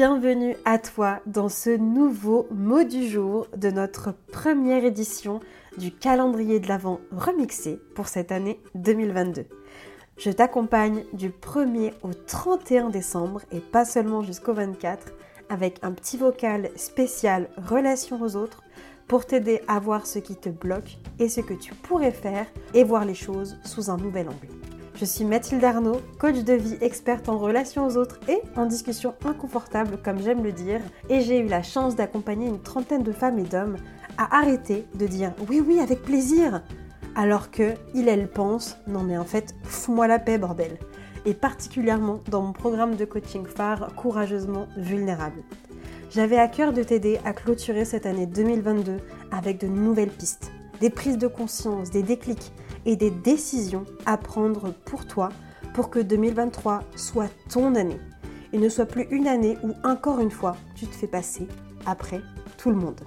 bienvenue à toi dans ce nouveau mot du jour de notre première édition du calendrier de l'Avent remixé pour cette année 2022. Je t'accompagne du 1er au 31 décembre et pas seulement jusqu'au 24 avec un petit vocal spécial relation aux autres pour t'aider à voir ce qui te bloque et ce que tu pourrais faire et voir les choses sous un nouvel angle. Je suis Mathilde Arnaud, coach de vie experte en relations aux autres et en discussion inconfortable comme j'aime le dire, et j'ai eu la chance d'accompagner une trentaine de femmes et d'hommes à arrêter de dire oui oui avec plaisir! Alors que il elle pense non mais en fait fous-moi la paix bordel! Et particulièrement dans mon programme de coaching phare courageusement vulnérable. J'avais à cœur de t'aider à clôturer cette année 2022 avec de nouvelles pistes, des prises de conscience, des déclics et des décisions à prendre pour toi pour que 2023 soit ton année et ne soit plus une année où encore une fois tu te fais passer après tout le monde.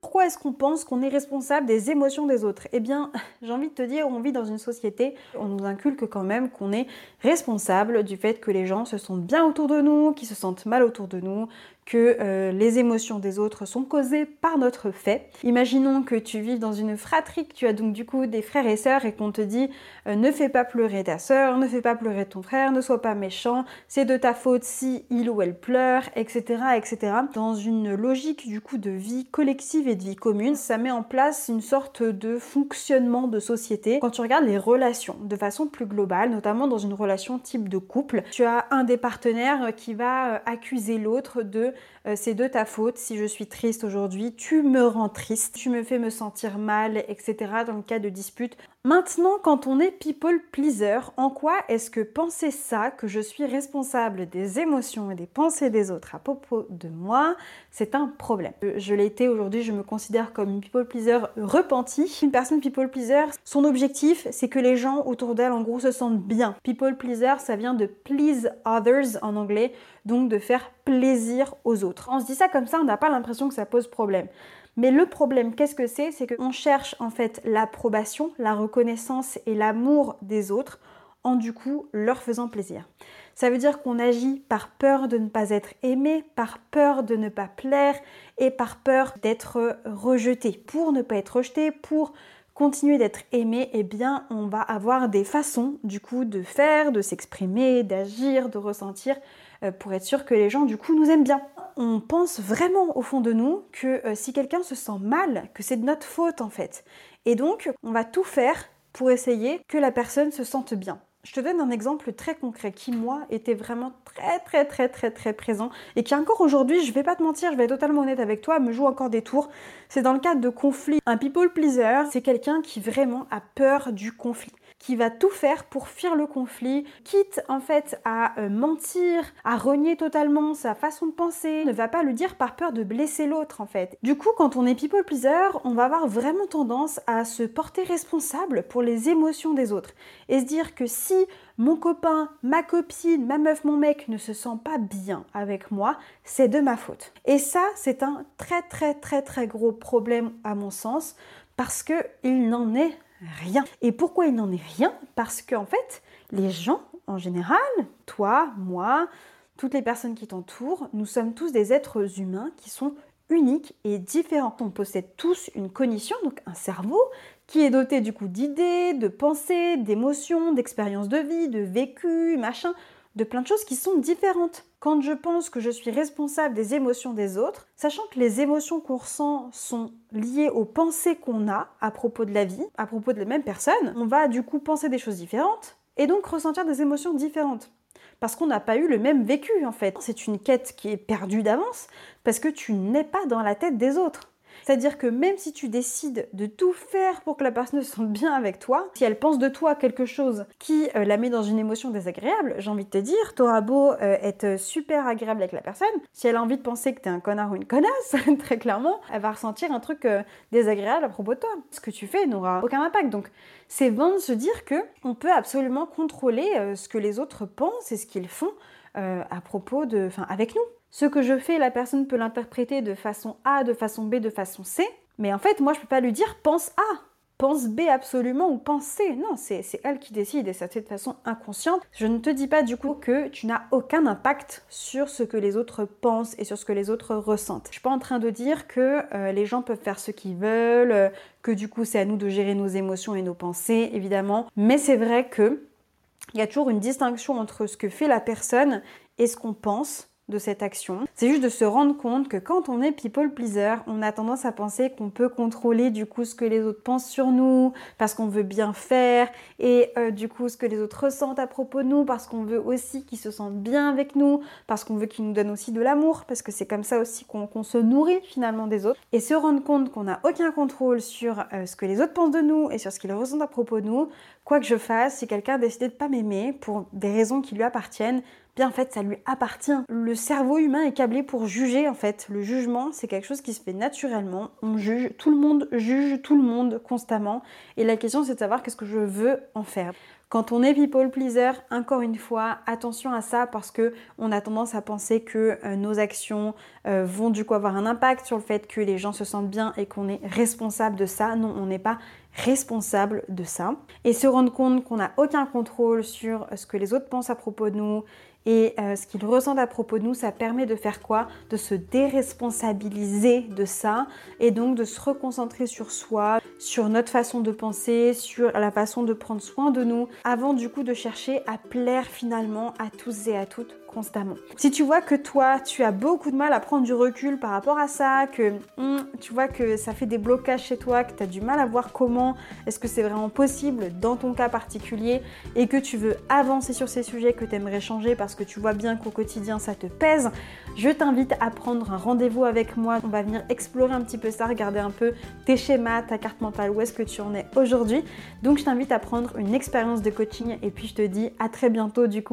Pourquoi est-ce qu'on pense qu'on est responsable des émotions des autres? Eh bien, j'ai envie de te dire, on vit dans une société, on nous inculque quand même qu'on est responsable du fait que les gens se sentent bien autour de nous, qu'ils se sentent mal autour de nous, que euh, les émotions des autres sont causées par notre fait. Imaginons que tu vives dans une fratrie, que tu as donc du coup des frères et sœurs et qu'on te dit euh, ne fais pas pleurer ta sœur, ne fais pas pleurer ton frère, ne sois pas méchant, c'est de ta faute si il ou elle pleure, etc., etc. Dans une logique du coup de vie collective et de vie commune, ça met en place une sorte de fonctionnement de société. Quand tu regardes les relations de façon plus globale, notamment dans une relation type de couple, tu as un des partenaires qui va euh, accuser l'autre de euh, c'est de ta faute si je suis triste aujourd'hui, tu me rends triste, tu me fais me sentir mal, etc. dans le cas de dispute. Maintenant, quand on est people pleaser, en quoi est-ce que penser ça, que je suis responsable des émotions et des pensées des autres à propos de moi, c'est un problème? Je l'ai été aujourd'hui, je me considère comme une people pleaser repentie. Une personne people pleaser, son objectif, c'est que les gens autour d'elle, en gros, se sentent bien. People pleaser, ça vient de please others en anglais, donc de faire plaisir aux autres. On se dit ça comme ça, on n'a pas l'impression que ça pose problème. Mais le problème, qu'est-ce que c'est? C'est qu'on cherche en fait l'approbation, la reconnaissance et l'amour des autres en du coup leur faisant plaisir. Ça veut dire qu'on agit par peur de ne pas être aimé, par peur de ne pas plaire et par peur d'être rejeté. Pour ne pas être rejeté, pour continuer d'être aimé, eh bien on va avoir des façons du coup de faire, de s'exprimer, d'agir, de ressentir pour être sûr que les gens du coup nous aiment bien. On pense vraiment au fond de nous que euh, si quelqu'un se sent mal, que c'est de notre faute en fait. Et donc on va tout faire pour essayer que la personne se sente bien. Je te donne un exemple très concret qui, moi, était vraiment très, très, très, très, très présent et qui encore aujourd'hui, je vais pas te mentir, je vais être totalement honnête avec toi, me joue encore des tours. C'est dans le cadre de conflits. Un people pleaser, c'est quelqu'un qui vraiment a peur du conflit qui va tout faire pour fuir le conflit, quitte en fait à euh, mentir, à renier totalement sa façon de penser, ne va pas le dire par peur de blesser l'autre en fait. Du coup, quand on est people pleaser, on va avoir vraiment tendance à se porter responsable pour les émotions des autres et se dire que si mon copain, ma copine, ma meuf, mon mec ne se sent pas bien avec moi, c'est de ma faute. Et ça, c'est un très très très très gros problème à mon sens parce que il n'en est rien. Et pourquoi il n'en est rien? Parce qu'en fait, les gens, en général, toi, moi, toutes les personnes qui t'entourent, nous sommes tous des êtres humains qui sont uniques et différents. On possède tous une cognition, donc un cerveau, qui est doté du coup d'idées, de pensées, d'émotions, d'expériences de vie, de vécu, machin de plein de choses qui sont différentes. Quand je pense que je suis responsable des émotions des autres, sachant que les émotions qu'on ressent sont liées aux pensées qu'on a à propos de la vie, à propos de la même personne, on va du coup penser des choses différentes et donc ressentir des émotions différentes. Parce qu'on n'a pas eu le même vécu en fait. C'est une quête qui est perdue d'avance parce que tu n'es pas dans la tête des autres. C'est-à-dire que même si tu décides de tout faire pour que la personne se sente bien avec toi, si elle pense de toi quelque chose qui euh, la met dans une émotion désagréable, j'ai envie de te dire, t'auras beau euh, être super agréable avec la personne, si elle a envie de penser que t'es un connard ou une connasse, très clairement, elle va ressentir un truc euh, désagréable à propos de toi. Ce que tu fais n'aura aucun impact. Donc c'est bon de se dire que on peut absolument contrôler ce que les autres pensent et ce qu'ils font à propos de, enfin, avec nous. Ce que je fais, la personne peut l'interpréter de façon A, de façon B, de façon C. Mais en fait, moi, je peux pas lui dire pense A. pense B absolument ou pense C. Non, c'est elle qui décide et ça fait de façon inconsciente. Je ne te dis pas du coup que tu n'as aucun impact sur ce que les autres pensent et sur ce que les autres ressentent. Je suis pas en train de dire que euh, les gens peuvent faire ce qu'ils veulent, euh, que du coup c'est à nous de gérer nos émotions et nos pensées, évidemment. Mais c'est vrai que il y a toujours une distinction entre ce que fait la personne et ce qu'on pense de cette action. C'est juste de se rendre compte que quand on est people pleaser, on a tendance à penser qu'on peut contrôler du coup ce que les autres pensent sur nous parce qu'on veut bien faire et euh, du coup ce que les autres ressentent à propos de nous parce qu'on veut aussi qu'ils se sentent bien avec nous, parce qu'on veut qu'ils nous donnent aussi de l'amour parce que c'est comme ça aussi qu'on se nourrit finalement des autres et se rendre compte qu'on n'a aucun contrôle sur euh, ce que les autres pensent de nous et sur ce qu'ils ressentent à propos de nous, quoi que je fasse, si quelqu'un a décidé de pas m'aimer pour des raisons qui lui appartiennent, bien en fait ça lui appartient. Le cerveau humain est câblé pour juger en fait. Le jugement c'est quelque chose qui se fait naturellement. On juge, tout le monde juge tout le monde constamment. Et la question c'est de savoir qu'est-ce que je veux en faire. Quand on est people pleaser, encore une fois, attention à ça parce que on a tendance à penser que euh, nos actions euh, vont du coup avoir un impact sur le fait que les gens se sentent bien et qu'on est responsable de ça. Non, on n'est pas responsable de ça. Et se rendre compte qu'on n'a aucun contrôle sur ce que les autres pensent à propos de nous et euh, ce qu'ils ressentent à propos de nous, ça permet de faire quoi? De se déresponsabiliser de ça et donc de se reconcentrer sur soi, sur notre façon de penser, sur la façon de prendre soin de nous, avant du coup de chercher à plaire finalement à tous et à toutes constamment. Si tu vois que toi, tu as beaucoup de mal à prendre du recul par rapport à ça, que hmm, tu vois que ça fait des blocages chez toi, que tu as du mal à voir comment est-ce que c'est vraiment possible dans ton cas particulier et que tu veux avancer sur ces sujets que tu aimerais changer parce que tu vois bien qu'au quotidien ça te pèse, je t'invite à prendre un rendez-vous avec moi. On va venir explorer un petit peu ça, regarder un peu tes schémas, ta carte mentale, où est-ce que tu en es aujourd'hui. Donc je t'invite à prendre une expérience de coaching et puis je te dis à très bientôt du coup.